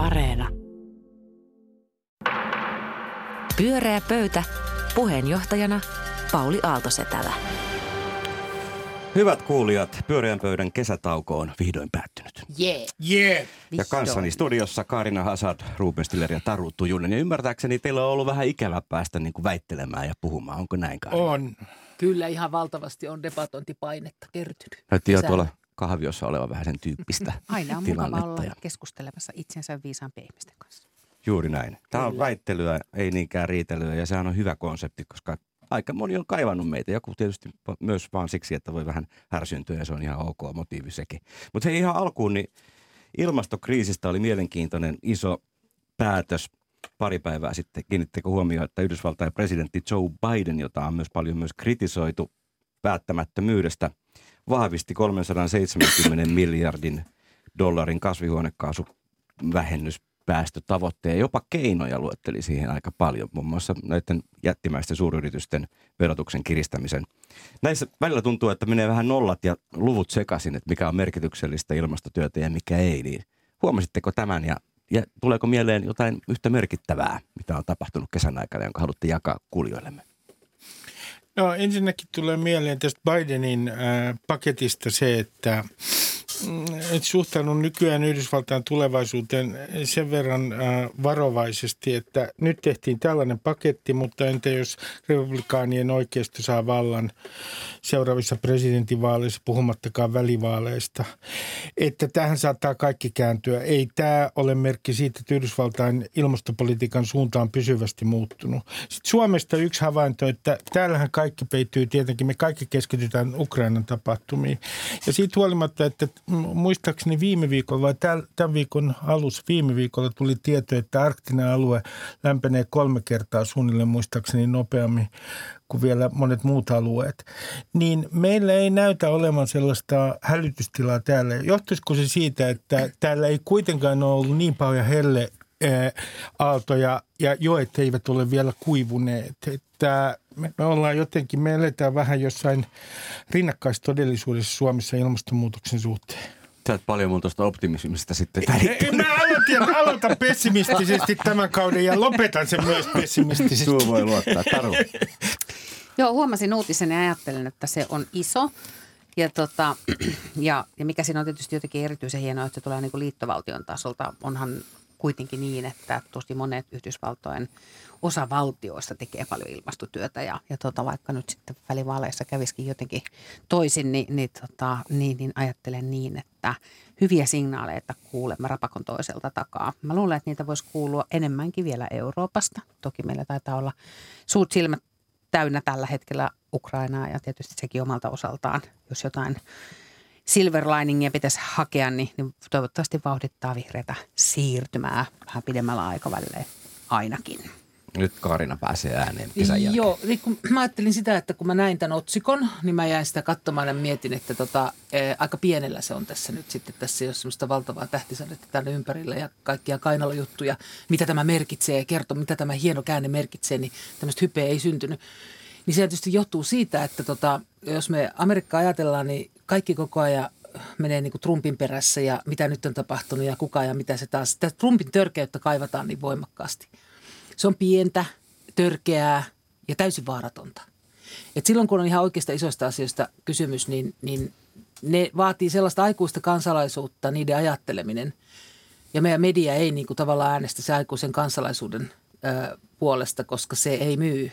Areena. Pyöreä pöytä. Puheenjohtajana Pauli Aaltosetälä. Hyvät kuulijat, pyöreän pöydän kesätauko on vihdoin päättynyt. Jee. Yeah. Ja kanssani studiossa Karina Hasad, Ruben Stiller ja Taru Tujunen. Ja ymmärtääkseni teillä on ollut vähän ikävä päästä niin kuin väittelemään ja puhumaan. Onko näin Karina? On. Kyllä ihan valtavasti on debatointipainetta kertynyt. Näytti Kesä- tuolla kahviossa oleva vähän sen tyyppistä Aina on mukava tilannetta. olla Ja keskustelemassa itsensä viisaampien ihmisten kanssa. juuri näin. Tämä on väittelyä, ei niinkään riitelyä ja sehän on hyvä konsepti, koska aika moni on kaivannut meitä. Joku tietysti myös vaan siksi, että voi vähän härsyntyä ja se on ihan ok motiivi sekin. Mutta hei ihan alkuun, niin ilmastokriisistä oli mielenkiintoinen iso päätös pari päivää sitten. Kiinnittekö huomioon, että Yhdysvaltain presidentti Joe Biden, jota on myös paljon myös kritisoitu päättämättömyydestä, vahvisti 370 miljardin dollarin kasvihuonekaasuvähennyspäästötavoitteen jopa keinoja luetteli siihen aika paljon, muun muassa näiden jättimäisten suuryritysten verotuksen kiristämisen. Näissä välillä tuntuu, että menee vähän nollat ja luvut sekaisin, että mikä on merkityksellistä ilmastotyötä ja mikä ei. Niin huomasitteko tämän ja, ja tuleeko mieleen jotain yhtä merkittävää, mitä on tapahtunut kesän aikana, jonka haluatte jakaa kuulijoillemme? No ensinnäkin tulee mieleen tästä Bidenin äh, paketista se, että et suhtaudun nykyään Yhdysvaltain tulevaisuuteen sen verran äh, varovaisesti, että nyt tehtiin tällainen paketti, mutta entä jos republikaanien oikeisto saa vallan seuraavissa presidentinvaaleissa, puhumattakaan välivaaleista, että tähän saattaa kaikki kääntyä. Ei tämä ole merkki siitä, että Yhdysvaltain ilmastopolitiikan suunta on pysyvästi muuttunut. Sitten Suomesta yksi havainto, että täällähän kaikki peittyy tietenkin, me kaikki keskitytään Ukrainan tapahtumiin. Ja siitä huolimatta, että mm, muistaakseni viime viikolla vai tämän viikon alussa, viime viikolla tuli tieto, että arktinen alue lämpenee kolme kertaa suunnilleen muistaakseni nopeammin kuin vielä monet muut alueet, niin meillä ei näytä olevan sellaista hälytystilaa täällä. Johtuisiko se siitä, että täällä ei kuitenkaan ole ollut niin paljon helle aaltoja ja joet eivät ole vielä kuivuneet. Että me, me ollaan jotenkin, me eletään vähän jossain rinnakkaistodellisuudessa Suomessa ilmastonmuutoksen suhteen. Sä et paljon mun tuosta optimismista sitten Ei, mä aloitan, aloitan pessimistisesti tämän kauden ja lopetan sen myös pessimistisesti. Suu voi luottaa. Taru. Joo, huomasin uutisen ja ajattelin, että se on iso. Ja, tota, ja, ja mikä siinä on tietysti jotenkin erityisen hienoa, että se tulee niin kuin liittovaltion tasolta. Onhan kuitenkin niin, että tosi monet Yhdysvaltojen osavaltioista tekee paljon ilmastotyötä. Ja, ja tota, vaikka nyt sitten välivaaleissa kävisikin jotenkin toisin, niin, niin, tota, niin, niin ajattelen niin, että hyviä signaaleita kuulemme rapakon toiselta takaa. Mä luulen, että niitä voisi kuulua enemmänkin vielä Euroopasta. Toki meillä taitaa olla suut silmät täynnä tällä hetkellä Ukrainaa ja tietysti sekin omalta osaltaan, jos jotain silver liningia pitäisi hakea, niin, niin toivottavasti vauhdittaa vihreätä siirtymää vähän pidemmällä aikavälillä ainakin. Nyt Karina pääsee ääneen kesän jälkeen. Joo, niin kun mä ajattelin sitä, että kun mä näin tämän otsikon, niin mä jäin sitä katsomaan ja mietin, että tota, ää, aika pienellä se on tässä nyt sitten. Tässä ei ole semmoista valtavaa tähtisadetta tänne ympärillä ja kaikkia kainalojuttuja, mitä tämä merkitsee ja kertoo, mitä tämä hieno käänne merkitsee, niin tämmöistä hypeä ei syntynyt. Niin se tietysti johtuu siitä, että tota, jos me Amerikkaa ajatellaan, niin kaikki koko ajan menee niin kuin Trumpin perässä ja mitä nyt on tapahtunut ja kuka ja mitä se taas. Sitä Trumpin törkeyttä kaivataan niin voimakkaasti. Se on pientä, törkeää ja täysin vaaratonta. Et silloin kun on ihan oikeista isoista asioista kysymys, niin, niin ne vaatii sellaista aikuista kansalaisuutta, niiden ajatteleminen. Ja meidän media ei niin kuin tavallaan äänestä se aikuisen kansalaisuuden ö, puolesta, koska se ei myy.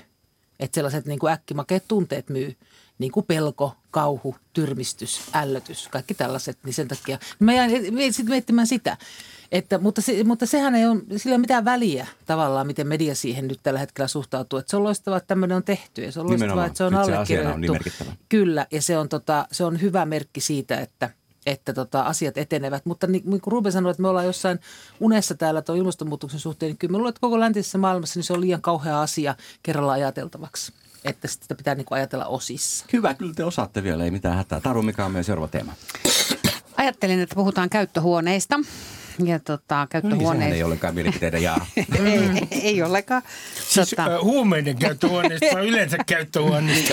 Että sellaiset niin kuin äkkimakeet tunteet myy, niin kuin pelko, kauhu, tyrmistys, ällötys, kaikki tällaiset. Niin sen takia mä jäin sitten miettimään sitä. Että, mutta, se, mutta sehän ei ole, sillä ei ole mitään väliä tavallaan, miten media siihen nyt tällä hetkellä suhtautuu. Että se on loistavaa, että tämmöinen on tehty ja se on loistavaa, että se on Nyt se asiana allekirjoitettu. on niin merkittävä. Kyllä, ja se on, tota, se on hyvä merkki siitä, että, että tota, asiat etenevät. Mutta niin, niin kuin Ruben sanoi, että me ollaan jossain unessa täällä tuon ilmastonmuutoksen suhteen, niin kyllä mä luulen, että koko läntisessä maailmassa niin se on liian kauhea asia kerralla ajateltavaksi. Että sitä pitää niin kuin ajatella osissa. Hyvä, kyllä te osaatte vielä, ei mitään hätää. Taru, mikä on meidän seuraava teema? Ajattelin, että puhutaan käyttöhuoneista. Ja tota, No niin, käyttöhuoneista... ei ollenkaan mielipiteiden jaa. ei, ei ollenkaan. Siis Tota, huumeiden käyttöhuoneesta vai yleensä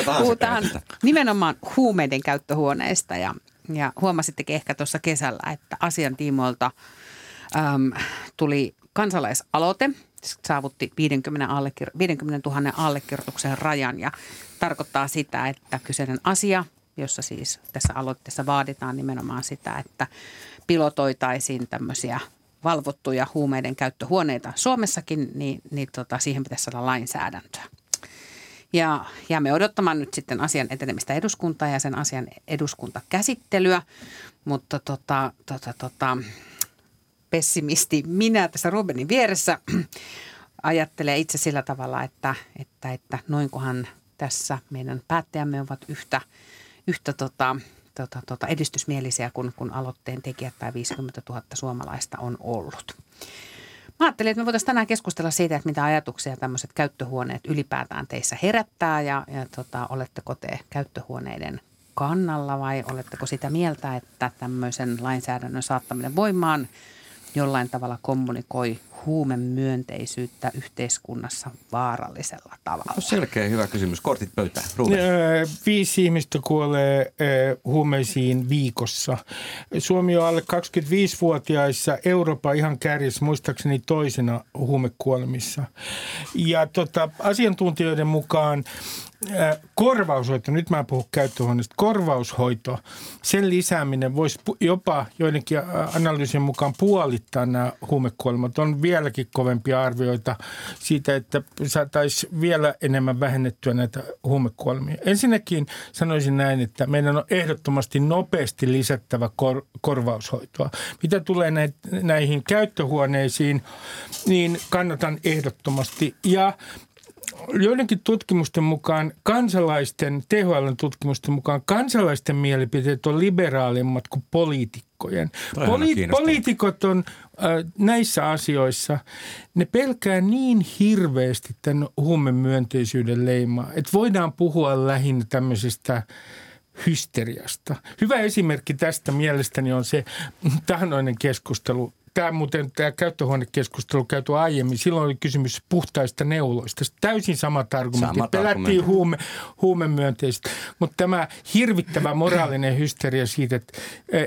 tahansa Puhutaan käyttää. nimenomaan huumeiden käyttöhuoneista ja, ja huomasittekin ehkä tuossa kesällä, että asian tiimoilta äm, tuli kansalaisaloite, saavutti 50, allekir- 50 000 allekirjoituksen rajan ja tarkoittaa sitä, että kyseinen asia, jossa siis tässä aloitteessa vaaditaan nimenomaan sitä, että pilotoitaisiin tämmöisiä valvottuja huumeiden käyttöhuoneita Suomessakin, niin, niin tota, siihen pitäisi saada lainsäädäntöä. Ja jäämme odottamaan nyt sitten asian etenemistä eduskuntaa ja sen asian eduskuntakäsittelyä, mutta tota, tota, tota, pessimisti minä tässä Rubenin vieressä ajattelee itse sillä tavalla, että, että, että noinkohan tässä meidän päättäjämme ovat yhtä, yhtä tota, tota, tota edistysmielisiä kuin kun aloitteen tekijät tai 50 000 suomalaista on ollut. Mä ajattelin, että me voitaisiin tänään keskustella siitä, että mitä ajatuksia tämmöiset käyttöhuoneet ylipäätään teissä herättää ja, ja tota, oletteko te käyttöhuoneiden kannalla vai oletteko sitä mieltä, että tämmöisen lainsäädännön saattaminen voimaan jollain tavalla kommunikoi huumemyönteisyyttä yhteiskunnassa vaarallisella tavalla? No selkeä hyvä kysymys. Kortit pöytään. Ruben. Viisi ihmistä kuolee huumeisiin viikossa. Suomi on alle 25-vuotiaissa Euroopan ihan kärjessä muistaakseni toisena huumekuolemissa. Ja tota, asiantuntijoiden mukaan korvaushoito, nyt mä puhun käyttöhuoneesta, korvaushoito, sen lisääminen voisi jopa joidenkin analyysien mukaan puolittaa nämä huumekuolemat. On vieläkin kovempia arvioita siitä, että saataisiin vielä enemmän vähennettyä näitä huumekuolemia. Ensinnäkin sanoisin näin, että meidän on ehdottomasti nopeasti lisättävä kor- korvaushoitoa. Mitä tulee näihin käyttöhuoneisiin, niin kannatan ehdottomasti. Ja joidenkin tutkimusten mukaan kansalaisten, THLn tutkimusten mukaan kansalaisten mielipiteet on liberaalimmat kuin poliitikkojen. Poli- poliitikot on äh, näissä asioissa, ne pelkää niin hirveästi tämän huumemyönteisyyden leimaa, että voidaan puhua lähinnä tämmöisestä hysteriasta. Hyvä esimerkki tästä mielestäni on se tahnoinen keskustelu tämä muuten tämä käyttöhuonekeskustelu käyty aiemmin, silloin oli kysymys puhtaista neuloista. Täysin samat argumentit. Samat Pelättiin huume, huumemyönteistä. Mutta tämä hirvittävä moraalinen hysteria siitä, että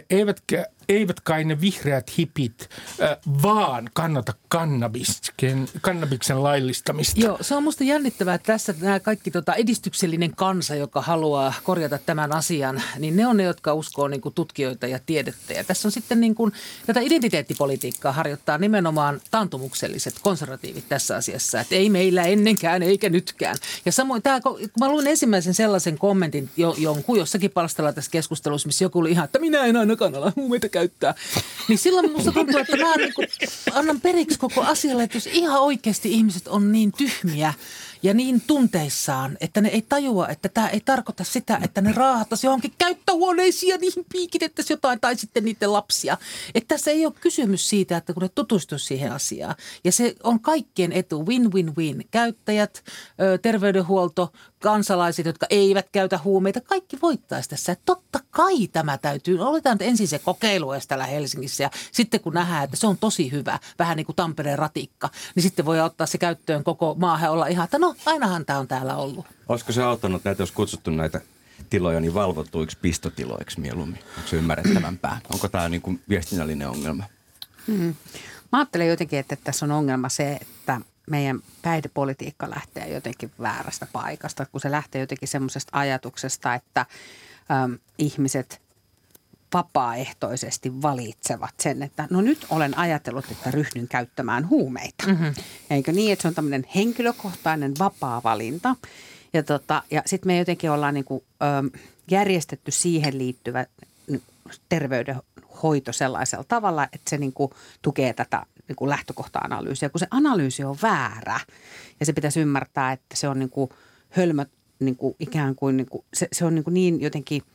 eivätkä eivät kai ne vihreät hipit, äh, vaan kannata kannabiksen, kannabiksen laillistamista. Joo, se on musta jännittävää, että tässä nämä kaikki tota edistyksellinen kansa, joka haluaa korjata tämän asian, niin ne on ne, jotka uskoo niin kuin tutkijoita ja tiedettä. Ja tässä on sitten niin kuin, tätä identiteettipolitiikkaa harjoittaa nimenomaan taantumukselliset konservatiivit tässä asiassa, että ei meillä ennenkään eikä nytkään. Ja samoin, tämä, kun mä luin ensimmäisen sellaisen kommentin jo, jonkun jossakin palstalla tässä keskustelussa, missä joku oli ihan, että minä en ainakaan ala huumeita käyttää. Niin silloin musta tuntuu, että mä niin kuin annan periksi koko asialle, että jos ihan oikeasti ihmiset on niin tyhmiä – ja niin tunteissaan, että ne ei tajua, että tämä ei tarkoita sitä, että ne raahattaisi johonkin käyttöhuoneisiin ja niihin piikitettäisiin jotain tai sitten niiden lapsia. Että tässä ei ole kysymys siitä, että kun ne tutustuisi siihen asiaan. Ja se on kaikkien etu, win-win-win. Käyttäjät, terveydenhuolto, kansalaiset, jotka eivät käytä huumeita, kaikki voittaisi tässä. Että totta kai tämä täytyy, oletaan että ensin se kokeilu täällä Helsingissä ja sitten kun nähdään, että se on tosi hyvä, vähän niin kuin Tampereen ratikka, niin sitten voi ottaa se käyttöön koko maahan olla ihan, että no ainahan tämä on täällä ollut. Olisiko se auttanut näitä, jos kutsuttu näitä tiloja niin valvottuiksi pistotiloiksi mieluummin? Onko se ymmärrettävämpää? Onko tämä niin kuin viestinnällinen ongelma? Hmm. Mä ajattelen jotenkin, että tässä on ongelma se, että meidän päihdepolitiikka lähtee jotenkin väärästä paikasta, kun se lähtee jotenkin semmoisesta ajatuksesta, että äm, ihmiset vapaaehtoisesti valitsevat sen, että no nyt olen ajatellut, että ryhdyn käyttämään huumeita. Mm-hmm. Eikö niin, että se on tämmöinen henkilökohtainen vapaa valinta. Ja, tota, ja sitten me jotenkin ollaan niin kuin, ö, järjestetty siihen liittyvä terveydenhoito sellaisella tavalla, että se niin kuin tukee tätä niin kuin lähtökohta-analyysiä, kun se analyysi on väärä ja se pitäisi ymmärtää, että se on niin kuin hölmö niin kuin ikään kuin, niin kuin se, se on niin, kuin niin jotenkin –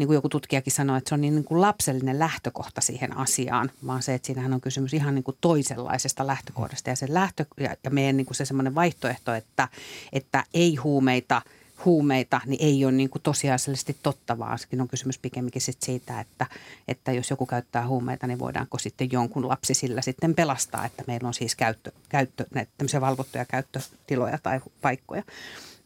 niin kuin joku tutkijakin sanoi, että se on niin, niin kuin lapsellinen lähtökohta siihen asiaan, vaan se, että siinähän on kysymys ihan niin kuin toisenlaisesta lähtökohdasta ja, se lähtö, ja, ja meidän niin kuin se semmoinen vaihtoehto, että, että ei huumeita – huumeita, niin ei ole niin kuin tosiasiallisesti totta, vaan on kysymys pikemminkin sit siitä, että, että jos joku käyttää huumeita, niin voidaanko sitten jonkun lapsi sillä sitten pelastaa, että meillä on siis käyttö, käyttö tämmöisiä valvottuja käyttötiloja tai paikkoja.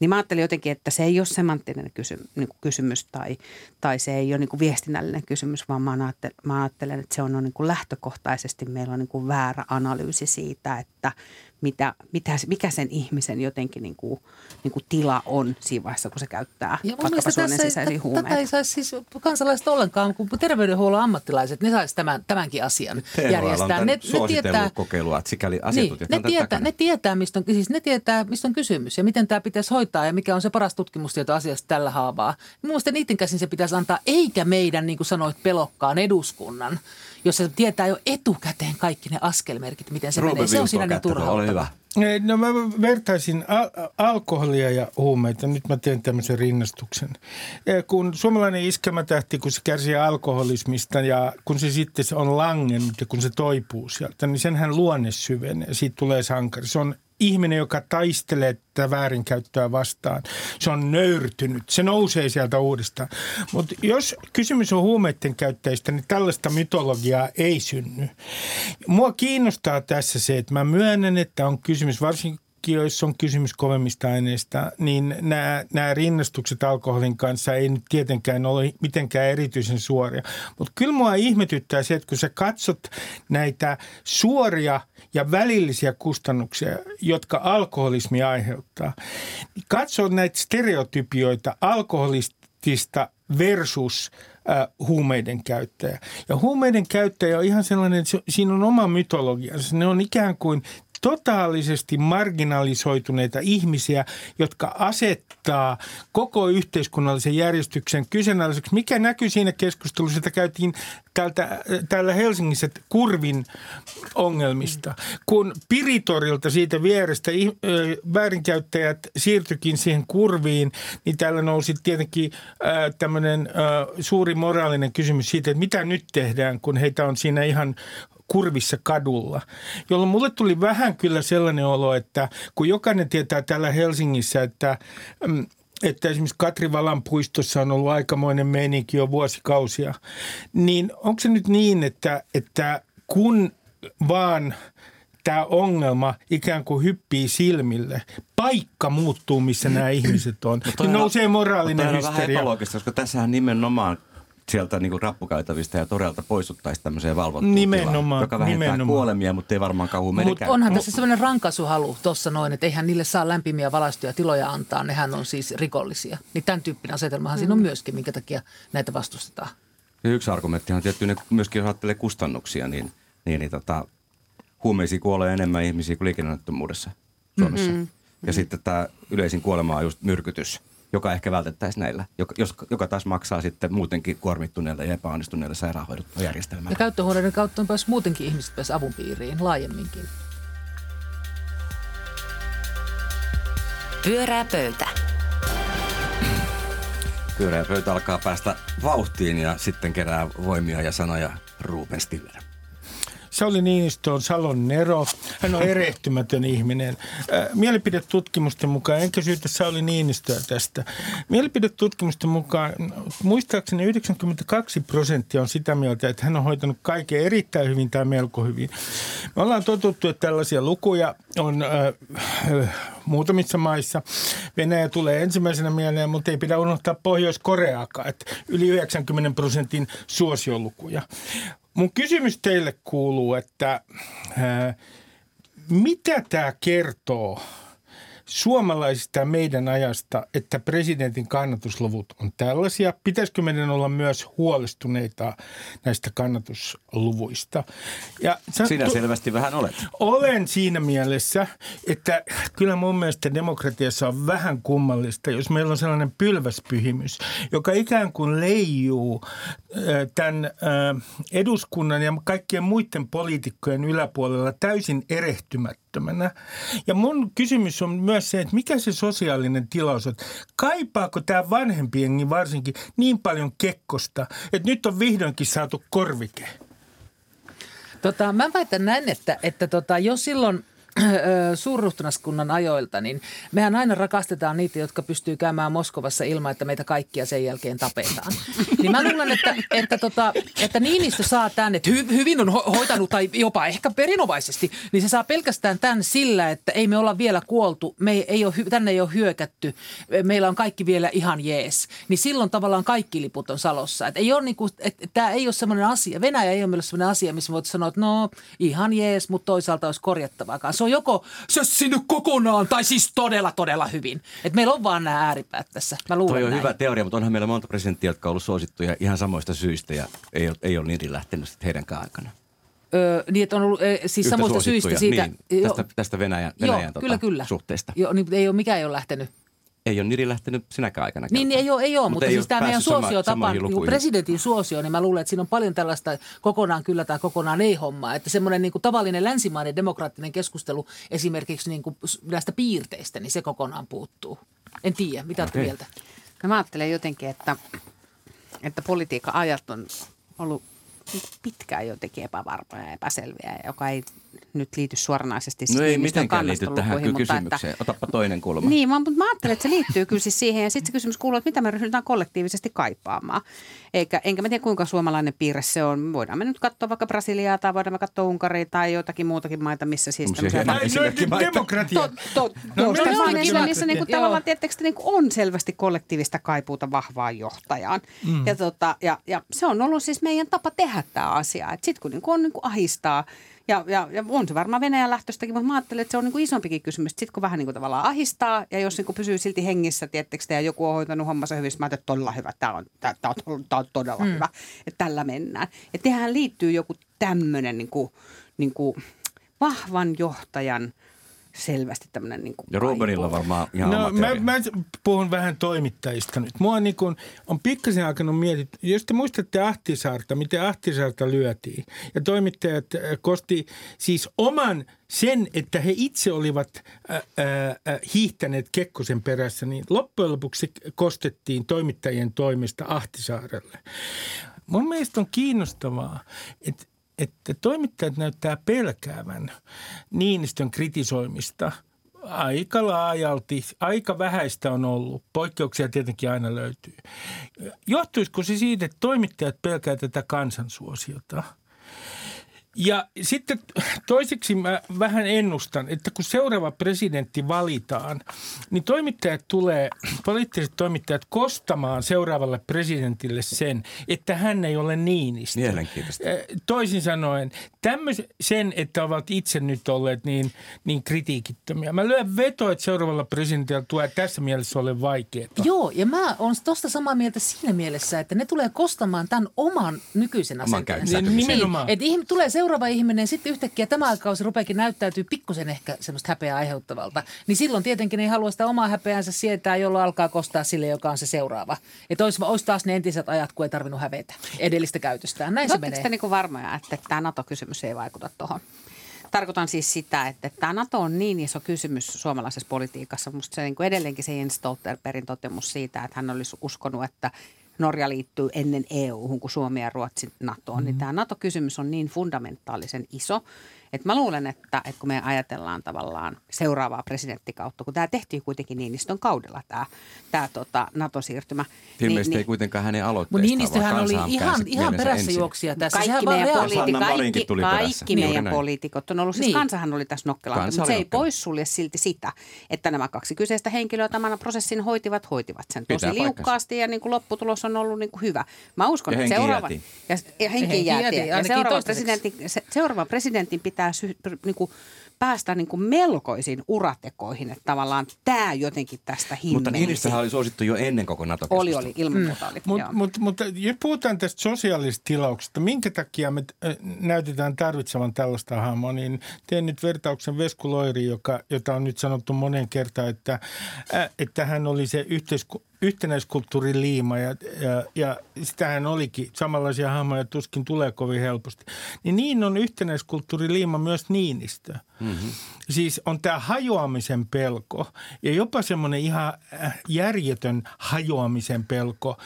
Niin mä ajattelin jotenkin, että se ei ole semanttinen kysy, niin kuin kysymys tai, tai se ei ole niin kuin viestinnällinen kysymys, vaan mä ajattelen, mä ajattelen että se on niin kuin lähtökohtaisesti meillä on niin kuin väärä analyysi siitä, että mitä, mitä, mikä sen ihmisen jotenkin niin kuin, niin kuin tila on siinä vaiheessa, kun se käyttää ja vaikkapa suonen sisäisiä huumeita. Tätä ei saisi siis kansalaiset ollenkaan, kun terveydenhuollon ammattilaiset, ne saisi tämän, tämänkin asian THL järjestää. on Ne, ne tietää, kokeilua, että sikäli asiantuntijat niin, ne, tietää, ne, tietää, mistä on, siis ne tietää, mistä on kysymys ja miten tämä pitäisi hoitaa ja mikä on se paras tutkimustieto asiasta tällä haavaa. Mielestäni niiden käsin se pitäisi antaa, eikä meidän, niin kuin sanoit, pelokkaan eduskunnan – jossa tietää jo etukäteen kaikki ne askelmerkit, miten se Ruben menee. Se on siinä niin Ole hyvä. No mä vertaisin al- alkoholia ja huumeita. Nyt mä teen tämmöisen rinnastuksen. Kun suomalainen iskelmätähti, kun se kärsii alkoholismista ja kun se sitten on langennut ja kun se toipuu sieltä, niin senhän luonne syvenee. Siitä tulee sankari. Se on ihminen, joka taistelee tätä väärinkäyttöä vastaan. Se on nöyrtynyt. Se nousee sieltä uudestaan. Mutta jos kysymys on huumeiden käyttäjistä, niin tällaista mytologiaa ei synny. Mua kiinnostaa tässä se, että mä myönnän, että on kysymys varsinkin jos on kysymys kovemmista aineista, niin nämä, nämä rinnastukset alkoholin kanssa ei nyt tietenkään ole mitenkään erityisen suoria. Mutta kyllä mua ihmetyttää se, että kun sä katsot näitä suoria ja välillisiä kustannuksia, jotka alkoholismi aiheuttaa, niin katsoo näitä stereotypioita alkoholistista versus huumeiden käyttäjä. Ja huumeiden käyttäjä on ihan sellainen, että siinä on oma mytologiansa. Ne on ikään kuin totaalisesti marginalisoituneita ihmisiä, jotka asettaa koko yhteiskunnallisen järjestyksen kyseenalaiseksi. Mikä näkyy siinä keskustelussa, että käytiin täältä, täällä Helsingissä Kurvin ongelmista. Kun Piritorilta siitä vierestä väärinkäyttäjät siirtyikin siihen kurviin, niin täällä nousi tietenkin tämmöinen suuri moraalinen kysymys siitä, että mitä nyt tehdään, kun heitä on siinä ihan kurvissa kadulla, jolloin mulle tuli vähän kyllä sellainen olo, että kun jokainen tietää täällä Helsingissä, että mm, että esimerkiksi Katri Valan puistossa on ollut aikamoinen meininki jo vuosikausia, niin onko se nyt niin, että, että kun vaan tämä ongelma ikään kuin hyppii silmille. Paikka muuttuu, missä nämä ihmiset on. Niin nousee moraalinen hysteria. on vähän epäloogista, koska tässähän nimenomaan sieltä niin rappukäytävistä ja todelta poistuttaisiin tämmöiseen valvottuun nimenomaan, tilaan, joka vähentää nimenomaan. kuolemia, mutta ei varmaan kauhean Mutta onhan tässä sellainen rankaisuhalu tuossa noin, että eihän niille saa lämpimiä valaistuja tiloja antaa, nehän on siis rikollisia. Niin tämän tyyppinen asetelmahan mm. siinä on myöskin, minkä takia näitä vastustetaan. Ja yksi argumentti on tietty, ne myöskin jos ajattelee kustannuksia, niin, niin, niin tota, huumeisiin kuolee enemmän ihmisiä kuin liikennettömuudessa Suomessa. Mm-hmm. Ja mm-hmm. sitten tämä yleisin kuolema on just myrkytys – joka ehkä vältettäisiin näillä, joka, jos, joka taas maksaa sitten muutenkin kuormittuneelle ja epäonnistuneelle sairaanhoidojärjestelmälle. Ja käyttöhuoneiden kautta on päässyt muutenkin ihmiset päässyt avun piiriin laajemminkin. Pyörää pöytä. Pyöreä pöytä alkaa päästä vauhtiin ja sitten kerää voimia ja sanoja Ruben Stiller. Sauli Niinistö on Salon Nero. Hän on erehtymätön ihminen. Mielipidetutkimusten mukaan, enkä syytä Sauli Niinistöä tästä. Mielipidetutkimusten mukaan muistaakseni 92 prosenttia on sitä mieltä, että hän on hoitanut kaiken erittäin hyvin tai melko hyvin. Me ollaan totuttu, että tällaisia lukuja on äh, muutamissa maissa. Venäjä tulee ensimmäisenä mieleen, mutta ei pidä unohtaa Pohjois-Koreaakaan, että yli 90 prosentin suosiolukuja. Mun kysymys teille kuuluu, että ää, mitä tämä kertoo – suomalaisista meidän ajasta, että presidentin kannatusluvut on tällaisia. Pitäisikö meidän olla myös huolestuneita näistä kannatusluvuista? Ja sä, Sinä tu- selvästi vähän olet. Olen siinä mielessä, että kyllä mun mielestä demokratiassa on vähän kummallista, jos meillä on sellainen pylväspyhimys, joka ikään kuin leijuu tämän eduskunnan ja kaikkien muiden poliitikkojen yläpuolella täysin erehtymättömänä. Ja mun kysymys on myös se, että mikä se sosiaalinen tilaus on. Kaipaako tämä vanhempi jengi varsinkin niin paljon kekkosta, että nyt on vihdoinkin saatu korvike? Tota, mä väitän näin, että, että tota, jos silloin suurruhtinaskunnan ajoilta, niin mehän aina rakastetaan niitä, jotka pystyy käymään Moskovassa ilman, että meitä kaikkia sen jälkeen tapetaan. Niin mä luulen, että, että, tota, että Niinistö saa tänne, että hy, hyvin on ho- hoitanut tai jopa ehkä perinomaisesti, niin se saa pelkästään tämän sillä, että ei me olla vielä kuoltu, me ei, ei ole, tänne ei ole hyökätty, meillä on kaikki vielä ihan jees. Niin silloin tavallaan kaikki liput on salossa. Että ei ole niin kuin, että tämä ei ole semmoinen asia, Venäjä ei ole meillä semmoinen asia, missä voit sanoa, että no ihan jees, mutta toisaalta olisi korjattavaakaan. Se on joko sössinyt kokonaan tai siis todella, todella hyvin. Et meillä on vaan nämä ääripäät tässä. Mä luulen Toi on näin. hyvä teoria, mutta onhan meillä monta presenttiä, jotka on ollut suosittuja ihan samoista syistä ja ei ole, ei ole niin lähtenyt heidänkään aikana. Öö, niin, että on ollut e, siis Yhtä samoista syistä siitä. Niin, tästä, tästä Venäjän, Venäjän joo, tota, kyllä, kyllä. suhteesta. Joo, niin, ei ole, mikä ei ole lähtenyt. Ei ole Niri lähtenyt sinäkään aikana. Niin, niin ei ole, ei ole mutta, ei siis ole tämä meidän suosiotapa, niin presidentin suosio, niin mä luulen, että siinä on paljon tällaista kokonaan kyllä tai kokonaan ei hommaa. Että semmoinen niin kuin tavallinen länsimainen demokraattinen keskustelu esimerkiksi niin kuin näistä piirteistä, niin se kokonaan puuttuu. En tiedä, mitä olette Okei. mieltä? No mä ajattelen jotenkin, että, että politiikan ajat on ollut pitkään jotenkin epävarmoja ja epäselviä, joka ei nyt liity suoranaisesti siis No ei mitenkään liity tähän mutta kysymykseen. Otapa toinen kulma. Niin, mä, mutta mä ajattelen, että se liittyy kyllä siis siihen. Ja sitten se kysymys kuuluu, että mitä me ryhdytään kollektiivisesti kaipaamaan. Eikä, enkä mä tiedä, kuinka suomalainen piirre se on. Voidaan me nyt katsoa vaikka Brasiliaa tai voidaan me katsoa Unkaria tai jotakin muutakin maita, missä siis tämmöisiä... esimerkki no, demokratia. To, to, No, no, me vaan, ollaan missä, missä niinku, tavallaan tietysti niinku on selvästi kollektiivista kaipuuta vahvaan johtajaan. Mm. Ja, tota, ja, ja, se on ollut siis meidän tapa tehdä tämä asia. Sitten kun niinku on niinku ahistaa, ja, ja, ja on se varmaan Venäjän lähtöstäkin, mutta mä ajattelen, että se on niinku isompikin kysymys. Sitten kun vähän niinku tavallaan ahistaa ja jos niinku pysyy silti hengissä, tiettekö te, ja joku on hoitanut hommansa hyvin, mä että todella hyvä, tämä on, tää, tää on, tää on todella mm. hyvä, että tällä mennään. Ja tähän liittyy joku tämmöinen niinku, niinku vahvan johtajan selvästi tämmöinen niinku Ja Rubenilla varmaan ihan No, oma mä, mä puhun vähän toimittajista nyt. Mua niin kun, on pikkasen alkanut miettiä, jos te muistatte Ahtisaarta, miten Ahtisaarta lyötiin. Ja toimittajat äh, kosti siis oman sen, että he itse olivat äh, äh, hiihtäneet Kekkosen perässä, niin loppujen lopuksi kostettiin toimittajien toimesta Ahtisaarelle. Mun mielestä on kiinnostavaa, että että toimittajat näyttää pelkäävän Niinistön kritisoimista aika laajalti, aika vähäistä on ollut. Poikkeuksia tietenkin aina löytyy. Johtuisiko se siitä, että toimittajat pelkää tätä kansansuosiota? Ja sitten toiseksi mä vähän ennustan, että kun seuraava presidentti valitaan, niin toimittajat tulee, poliittiset toimittajat kostamaan seuraavalle presidentille sen, että hän ei ole Niinistö. Mielenkiintoista. Toisin sanoen, tämmöisen, sen, että ovat itse nyt olleet niin, niin kritiikittömiä. Mä lyön vetoa, että seuraavalla presidentillä tulee tässä mielessä ole vaikeaa. Joo, ja mä oon tosta samaa mieltä siinä mielessä, että ne tulee kostamaan tämän oman nykyisen asenteensa. käyttäytymisen. Niin, nimenomaan. Että ihm- tulee seuraava ihminen, sitten yhtäkkiä tämä kausi rupeakin näyttäytyy pikkusen ehkä semmoista häpeää aiheuttavalta. Niin silloin tietenkin ei halua sitä omaa häpeäänsä sietää, jolloin alkaa kostaa sille, joka on se seuraava. Että olisi, olisi taas ne entiset ajat, kun ei tarvinnut hävetä edellistä käytöstään. Näin se Oletteko menee. te niinku varmoja, että tämä NATO-kysymys ei vaikuta tuohon? Tarkoitan siis sitä, että tämä NATO on niin iso kysymys suomalaisessa politiikassa. Minusta se niin kuin edelleenkin se Jens Stoltenbergin totemus siitä, että hän olisi uskonut, että Norja liittyy ennen EU-hun kuin Suomi ja Ruotsi NATOon. Mm-hmm. Niin tämä NATO-kysymys on niin fundamentaalisen iso, että mä luulen, että, että kun me ajatellaan tavallaan seuraavaa presidenttikautta, kun tämä tehtiin kuitenkin Niinistön kaudella tämä, tämä tota, NATO-siirtymä. Ilmeisesti ei kuitenkaan hänen aloitteestaan, Mutta Niinistöhän oli ihan, ihan perässä ensin. juoksija tässä. Kaikki meidän, reagoi. poliiti- Sanna Marinkin kaikki, tuli perässä. kaikki Juuri meidän näin. poliitikot on ollut, siis Niin. kansahan oli tässä nokkela, Kansa mutta se ei poissulje silti sitä, että nämä kaksi kyseistä henkilöä tämän prosessin hoitivat, hoitivat sen Pitää tosi paikkansa. liukkaasti ja niin kuin lopputulos on ollut niin kuin hyvä. Mä uskon, Ja että seuraava, ja, ja henki henki jäätiin. jäätiin, Ja presidentin, presidentin pitää sy, niin kuin päästä niin kuin melkoisiin uratekoihin, että tavallaan tämä jotenkin tästä Mutta himmelisi. Niinistähän oli suosittu jo ennen koko nato Oli, oli, ilman muuta oli. Mut, joo. mut, mutta jos puhutaan tästä sosiaalisesta tilauksesta, minkä takia me näytetään tarvitsevan tällaista hahmoa, niin teen nyt vertauksen Vesku Loiri, joka, jota on nyt sanottu monen kertaan, että, että hän oli se yhteisku, yhtenäiskulttuurin liima ja, ja, ja sitä hän olikin. Samanlaisia hahmoja tuskin tulee kovin helposti. Niin niin on yhtenäiskulttuurin liima myös Niinistö. Mm-hmm. Siis on tämä hajoamisen pelko ja jopa semmoinen ihan äh, järjetön hajoamisen pelko,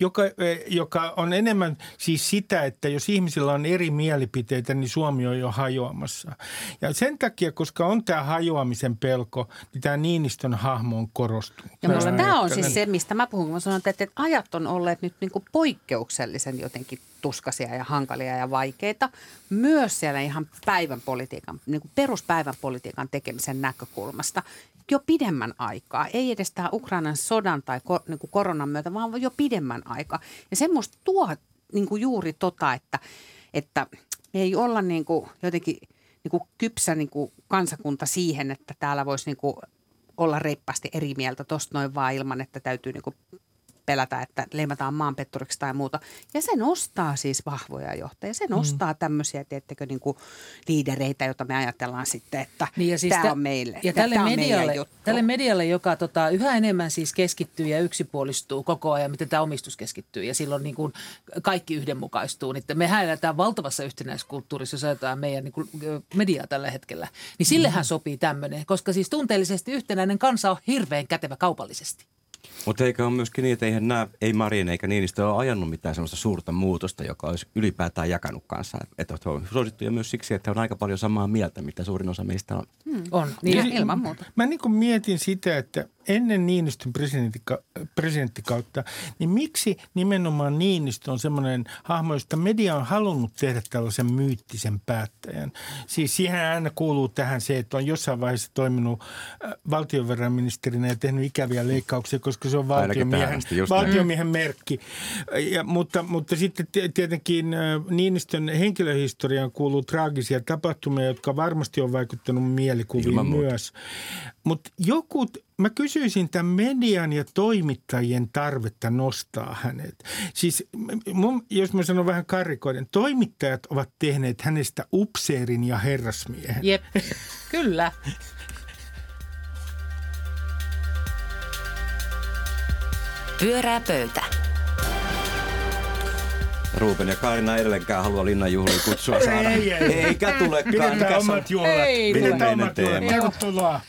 joka, joka on enemmän siis sitä, että jos ihmisillä on eri mielipiteitä, niin Suomi on jo hajoamassa. Ja sen takia, koska on tämä hajoamisen pelko, niin tämä Niinistön hahmo on korostunut. Ja minusta tämä on siis se, mistä mä puhun, kun mä sanon, että, että ajat on olleet nyt niin kuin poikkeuksellisen jotenkin tuskasia ja hankalia ja vaikeita. Myös siellä ihan päivän politiikan, niin kuin peruspäivän politiikan tekemisen näkökulmasta jo pidemmän aikaa. Ei edes tämä Ukrainan sodan tai ko, niin kuin koronan myötä, vaan jo pidemmän aikaa. Ja semmoista tuo niin kuin juuri tota, että, että ei olla niin kuin jotenkin niin kuin kypsä niin kuin kansakunta siihen, että täällä voisi niin kuin olla reippaasti eri mieltä tuosta noin vaan ilman, että täytyy niin kuin pelätä, että leimataan maanpetturiksi tai muuta. Ja se nostaa siis vahvoja johtajia. Se mm. nostaa mm. tämmöisiä, tiettekö, niin kuin liidereitä, joita me ajatellaan sitten, että niin ja siis tämä on meille. Ja tälle, medialle, tälle medialle, joka tota, yhä enemmän siis keskittyy ja yksipuolistuu koko ajan, miten tämä omistus keskittyy ja silloin niin kuin kaikki yhdenmukaistuu. Niin mehän eletään valtavassa yhtenäiskulttuurissa, jos ajatellaan meidän niin kuin mediaa tällä hetkellä. Niin sillehän mm. sopii tämmöinen, koska siis tunteellisesti yhtenäinen kansa on hirveän kätevä kaupallisesti. Mutta eikä ole myöskin niin, että eihän nämä, ei Marin eikä Niinistö ole ajanut mitään sellaista suurta muutosta, joka olisi ylipäätään jakanut kanssa. Että he on suosittuja myös siksi, että on aika paljon samaa mieltä, mitä suurin osa meistä on. Hmm. On, niin, niin ilman muuta. Mä niin mietin sitä, että ennen Niinistön presidenttikautta, niin miksi nimenomaan Niinistö on semmoinen hahmo, josta media on halunnut tehdä tällaisen myyttisen päättäjän. Siis siihen aina kuuluu tähän se, että on jossain vaiheessa toiminut äh, valtiovarainministerinä ja tehnyt ikäviä leikkauksia, koska se on valtiomiehen, valtiomiehen merkki. Ja, mutta, mutta sitten tietenkin Niinistön henkilöhistoriaan kuuluu traagisia tapahtumia, jotka varmasti on vaikuttanut mielikuviin myös. Mutta joku mä kysyisin tämän median ja toimittajien tarvetta nostaa hänet. Siis mun, jos mä sanon vähän karikoiden, toimittajat ovat tehneet hänestä upseerin ja herrasmiehen. Jep, kyllä. Pyörää pöytä. Ruupen ja Kaarina edelleenkään halua linnanjuhliin kutsua saada. ei, ei, Eikä tulekaan. Pidetään omat juhlat. Ei, Pidetään omat juhlat. Tervetuloa.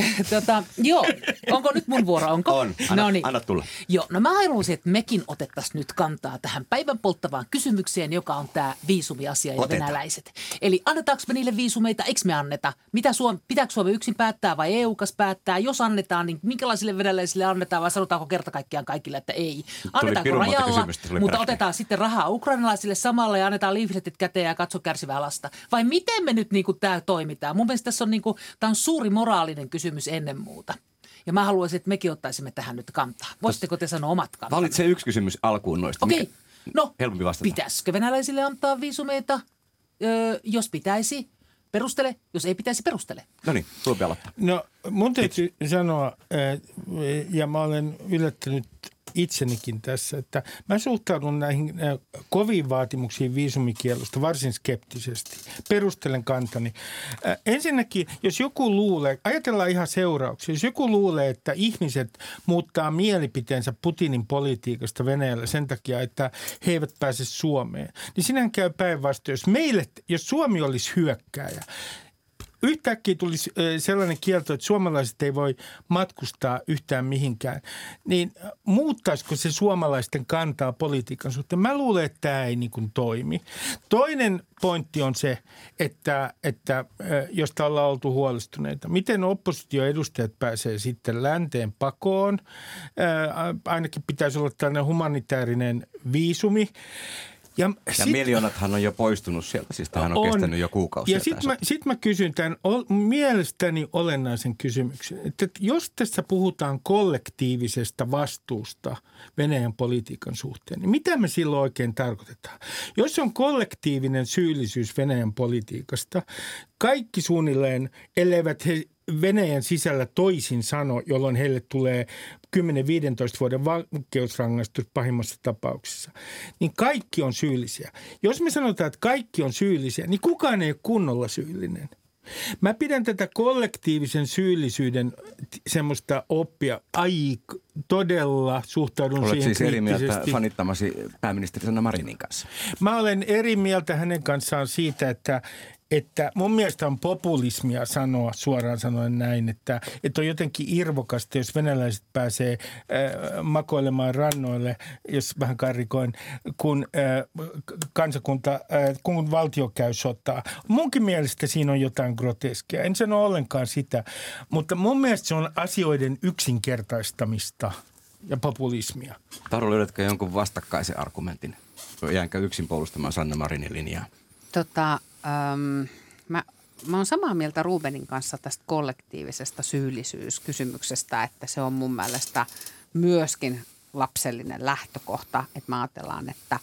tota, joo, onko nyt mun vuoro? Onko? On, anna, no niin. anna tulla. Joo, no mä haluaisin, että mekin otettaisiin nyt kantaa tähän päivän polttavaan kysymykseen, joka on tämä viisumiasia ja Otetaan. venäläiset. Eli annetaanko me niille viisumeita, eikö me anneta? Mitä Suom, pitääkö Suomi yksin päättää vai EU-kas päättää? Jos annetaan, niin minkälaisille venäläisille annetaan vai sanotaanko kerta kaikkiaan kaikille, että ei? Annetaanko rajalla, mutta otetaan sitten rahaa ukrainalaisille samalla ja annetaan liifletit käteen ja katso kärsivää lasta? Vai miten me nyt niin tämä toimitaan? Mun mielestä tässä on, niin kuin, tämä on suuri moraalinen kysymys kysymys ennen muuta. Ja mä haluaisin, että mekin ottaisimme tähän nyt kantaa. Voisitteko te sanoa omat kantaa? Valitse yksi kysymys alkuun noista. Okei, okay. no helpompi vastata. pitäisikö venäläisille antaa viisumeita? Öö, jos pitäisi, perustele. Jos ei pitäisi, perustele. No niin, sulla aloittaa. No mun täytyy sanoa, ja mä olen yllättänyt itsenikin tässä, että mä suhtaudun näihin äh, koviin vaatimuksiin viisumikielosta varsin skeptisesti. Perustelen kantani. Äh, ensinnäkin, jos joku luulee, ajatellaan ihan seurauksia, jos joku luulee, että ihmiset muuttaa mielipiteensä Putinin politiikasta Venäjällä sen takia, että he eivät pääse Suomeen, niin sinähän käy päinvastoin. Jos meille, jos Suomi olisi hyökkääjä, yhtäkkiä tulisi sellainen kielto, että suomalaiset ei voi matkustaa yhtään mihinkään, niin muuttaisiko se suomalaisten kantaa politiikan suhteen? Mä luulen, että tämä ei niin kuin toimi. Toinen pointti on se, että, että josta ollaan oltu huolestuneita. Miten oppositioedustajat pääsee sitten länteen pakoon? Ainakin pitäisi olla tällainen humanitaarinen viisumi. Ja, ja sit, miljoonathan on jo poistunut sieltä, siis tähän on, on kestänyt jo kuukausia. Ja sitten mä, sit mä kysyn tämän mielestäni olennaisen kysymyksen, että jos tässä puhutaan kollektiivisesta vastuusta Venäjän politiikan suhteen, niin mitä me silloin oikein tarkoitetaan? Jos on kollektiivinen syyllisyys Venäjän politiikasta, kaikki suunnilleen, elleivät he Venäjän sisällä toisin sano, jolloin heille tulee 10-15 vuoden vankeusrangaistus pahimmassa tapauksessa, niin kaikki on syyllisiä. Jos me sanotaan, että kaikki on syyllisiä, niin kukaan ei ole kunnolla syyllinen. Mä pidän tätä kollektiivisen syyllisyyden semmoista oppia, ai todella suhtaudun Olet siihen siis eri mieltä fanittamasi pääministeri Sanna Marinin kanssa? Mä olen eri mieltä hänen kanssaan siitä, että että mun mielestä on populismia sanoa suoraan sanoen näin, että, että on jotenkin irvokasta, jos venäläiset pääsee äh, makoilemaan rannoille, jos vähän karikoin, kun äh, kansakunta, äh, kun valtio käy sotaa. Munkin mielestä siinä on jotain groteskia. En sano ollenkaan sitä, mutta mun mielestä se on asioiden yksinkertaistamista ja populismia. Taru, löydätkö jonkun vastakkaisen argumentin? Jäänkö yksin puolustamaan Sanna Marinin linjaa? Tota, äm, mä, mä oon samaa mieltä Rubenin kanssa tästä kollektiivisesta syyllisyyskysymyksestä, että se on mun mielestä myöskin lapsellinen lähtökohta, että me ajatellaan, että,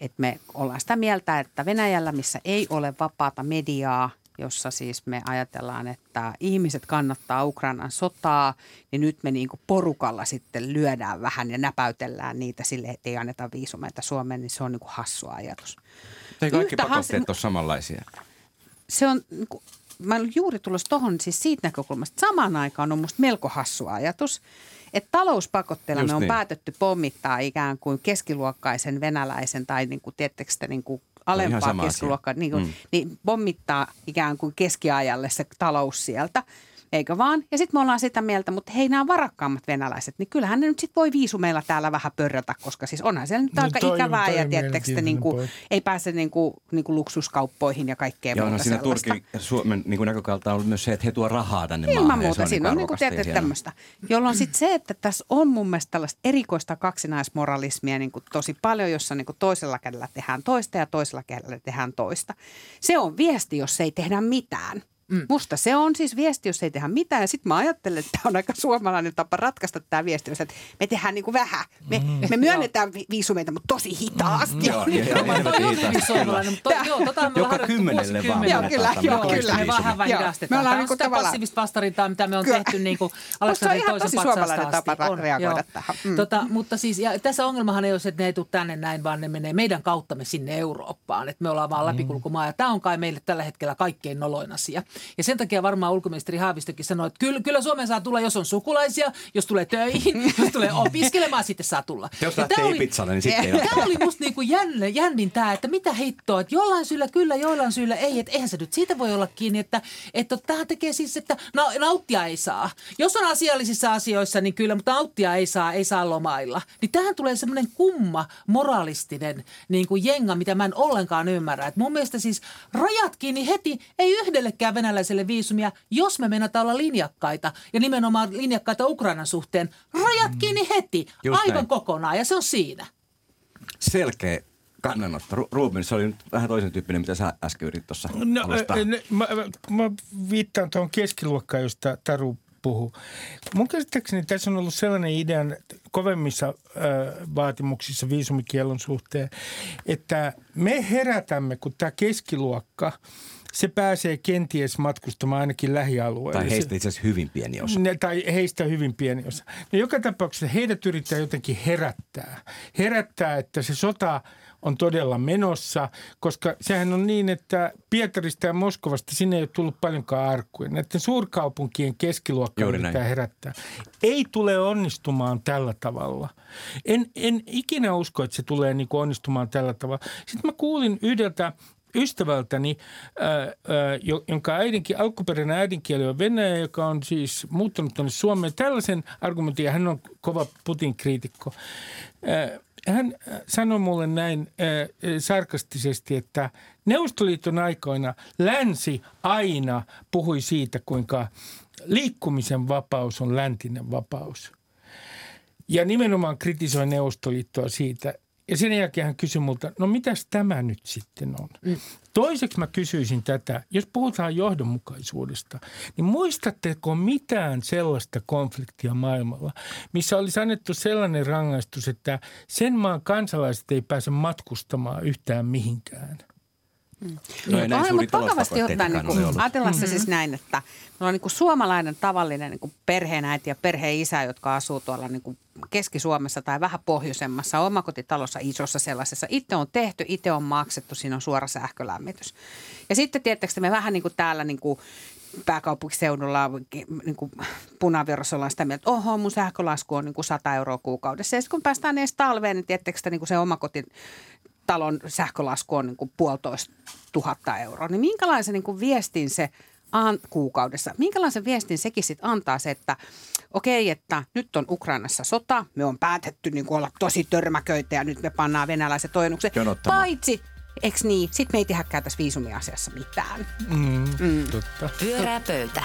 että me ollaan sitä mieltä, että Venäjällä, missä ei ole vapaata mediaa, jossa siis me ajatellaan, että ihmiset kannattaa Ukrainan sotaa, niin nyt me niin porukalla sitten lyödään vähän ja näpäytellään niitä sille, että ei anneta viisumeita Suomeen, niin se on niin kuin hassu ajatus. Ei kaikki Yhtä pakotteet has- ole samanlaisia. se on, niin mä olen juuri tulossa tuohon siis siitä näkökulmasta. Samaan aikaan on musta melko hassu ajatus, että talouspakotteella Just me on niin. päätetty pommittaa ikään kuin keskiluokkaisen venäläisen tai niin kuin, tiedättekö sitä, niin kuin alempaa keskiluokkaa, niin, kuin, Mm. niin pommittaa ikään kuin keskiajalle se talous sieltä. Eikö vaan? Ja sitten me ollaan sitä mieltä, mutta hei nämä varakkaammat venäläiset, niin kyllähän ne nyt sitten voi viisumeilla täällä vähän pörrätä, koska siis onhan siellä nyt No aika toi on- ikävää toi ja sitä, mielenkiintoinen niin kuin, ei pääse niin kuin, niin kuin luksuskauppoihin ja kaikkea Ja onhan muuta siinä sellaista. Turkin Suomen niin kuin näkökulta on myös se, että he tuo rahaa tänne Ilman maahan. muuta, se siinä on niin kuin hienoa. tämmöistä. Jolloin sitten se, että tässä on mun mielestä tällaista erikoista kaksinaismoralismia niin kuin tosi paljon, jossa niin kuin toisella kädellä tehdään toista ja toisella kädellä tehdään toista. Se on viesti, jos ei tehdä mitään. Mm. Musta se on siis viesti, jos ei tehdä mitään. Ja sitten mä ajattelen, että tämä on aika suomalainen tapa ratkaista tämä viesti, että me tehdään niin kuin vähän. Me, Mm. me myönnetään vi- viisumeita, mutta tosi hitaasti. Ja, Joo, tota Joka kymmenelle vaan. Joo, kyllä, Tämä joo, on kyllä. Me vähän Joo. hidastetaan. Me ollaan Tämä on niinku sitä passiivista vastarintaa, mitä me on tehty niin kuin ihan toisen suomalainen tapa On, reagoida joo. tähän. Mm. Tota, mutta siis, ja tässä ongelmahan ei ole se, että ne ei tule tänne näin, vaan ne menee meidän kauttamme sinne Eurooppaan. Että me ollaan vaan läpikulkumaa. Ja tämä on kai meille tällä hetkellä kaikkein noloin asia. Ja sen takia varmaan ulkoministeri Haavistokin sanoi, että kyllä, kyllä Suomeen saa tulla, jos on sukulaisia, jos tulee töihin, jos tulee opiskelemaan, sitten saa tulla. Jos Ja lähtee oli- Ibizalle, niin sitten ei. Tämä oli musta niinku jänne, jännin tämä, että mitä hittoa, että jollain syyllä kyllä, jollain syyllä ei, että eihän se nyt siitä voi olla kiinni, että, että tähän tekee siis, että na, nauttia ei saa. Jos on asiallisissa asioissa, niin kyllä, mutta nauttia ei saa, ei saa lomailla. Niin tähän tulee semmoinen kumma, moralistinen niin kuin jenga, mitä mä en ollenkaan ymmärrä. Et mun mielestä siis rajat kiinni heti, ei yhdellekään venäläiselle viisumia, jos me meinataan olla linjakkaita ja nimenomaan linjakkaita Ukrainan suhteen. Rajat kiinni heti, Just aivan näin. kokonaan ja se on siinä. Selkeä kannanotto. Ru- Ruben, se oli nyt vähän toisen tyyppinen, mitä sä äsken yritit tuossa No, alustaa. mä, mä, mä viittaan tuohon keskiluokkaan, josta Taru puhuu. Mun käsittääkseni tässä on ollut sellainen idea kovemmissa äh, vaatimuksissa viisumikielon suhteen, että me herätämme, kun tämä keskiluokka, se pääsee kenties matkustamaan ainakin lähialueelle. tai heistä itse asiassa hyvin pieni osa. ne, tai heistä hyvin pieni osa. No joka tapauksessa heidät yrittää jotenkin herättää. Herättää, että se sota on todella menossa, koska sehän on niin, että Pietarista ja Moskovasta sinne ei ole tullut paljonkaan arkkuja. Näiden suurkaupunkien keskiluokka näin. herättää. Ei tule onnistumaan tällä tavalla. En, en ikinä usko, että se tulee niin kuin onnistumaan tällä tavalla. Sitten mä kuulin yhdeltä ystävältäni, ää, jo- jonka äidinki, alkuperäinen äidinkieli on venäjä, joka on siis muuttanut tuonne Suomeen. Tällaisen argumentin, ja hän on kova Putin-kriitikko. Ää, Hän äh, sanoi mulle näin sarkastisesti, että Neuvostoliiton aikoina länsi aina puhui siitä, kuinka liikkumisen vapaus on läntinen vapaus. Ja nimenomaan kritisoi Neuvostoliittoa siitä. Ja sen jälkeen hän kysyi multa, no mitäs tämä nyt sitten on? Mm. Toiseksi mä kysyisin tätä, jos puhutaan johdonmukaisuudesta, niin muistatteko mitään sellaista konfliktia maailmalla, missä olisi annettu sellainen rangaistus, että sen maan kansalaiset ei pääse matkustamaan yhtään mihinkään? No ei näin Onhan, suuri mutta vakavasti ottaen, niin kuin, ajatellaan se siis näin, että meillä on niin kuin suomalainen tavallinen niin kuin perheenäiti ja perheenisä, jotka asuu tuolla niin kuin Keski-Suomessa tai vähän pohjoisemmassa omakotitalossa isossa sellaisessa. Itse on tehty, itse on maksettu, siinä on suora sähkölämmitys. Ja sitten tietysti me vähän niin kuin täällä niin kuin pääkaupunkiseudulla niin kuin punavirrossa ollaan sitä mieltä, että oho, mun sähkölasku on niin kuin 100 euroa kuukaudessa. Ja sitten kun päästään edes talveen, niin tietysti niin kuin se omakotin talon sähkölasku on niin kuin puolitoista tuhatta euroa, niin minkälaisen niin kuin viestin se an, kuukaudessa, minkälaisen viestin sekin sitten antaa se, että okei, että nyt on Ukrainassa sota, me on päätetty niin kuin olla tosi törmäköitä ja nyt me pannaan venäläiset toinnuksen. Paitsi, eks niin, sit me ei tehdäkään tässä viisumiasiassa mitään. Mm, mm. Totta. Pyörää pöytä.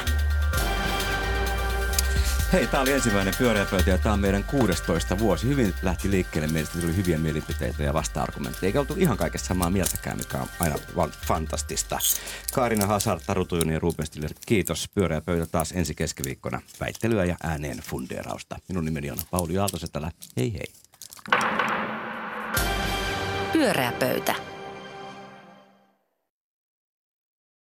Hei, tämä oli ensimmäinen pyöreä pöytä ja tämä on meidän 16 vuosi. Hyvin lähti liikkeelle, mielestä tuli hyviä mielipiteitä ja vasta-argumentteja. Eikä oltu ihan kaikessa samaa mieltäkään, mikä on aina vaan fantastista. Kaarina Hazard, Taru Tujunen ja Ruben Stiller, kiitos. Pyöreä pöytä taas ensi keskiviikkona. Väittelyä ja ääneen fundeerausta. Minun nimeni on Pauli Aaltosetälä. Hei hei. Pyöreä pöytä.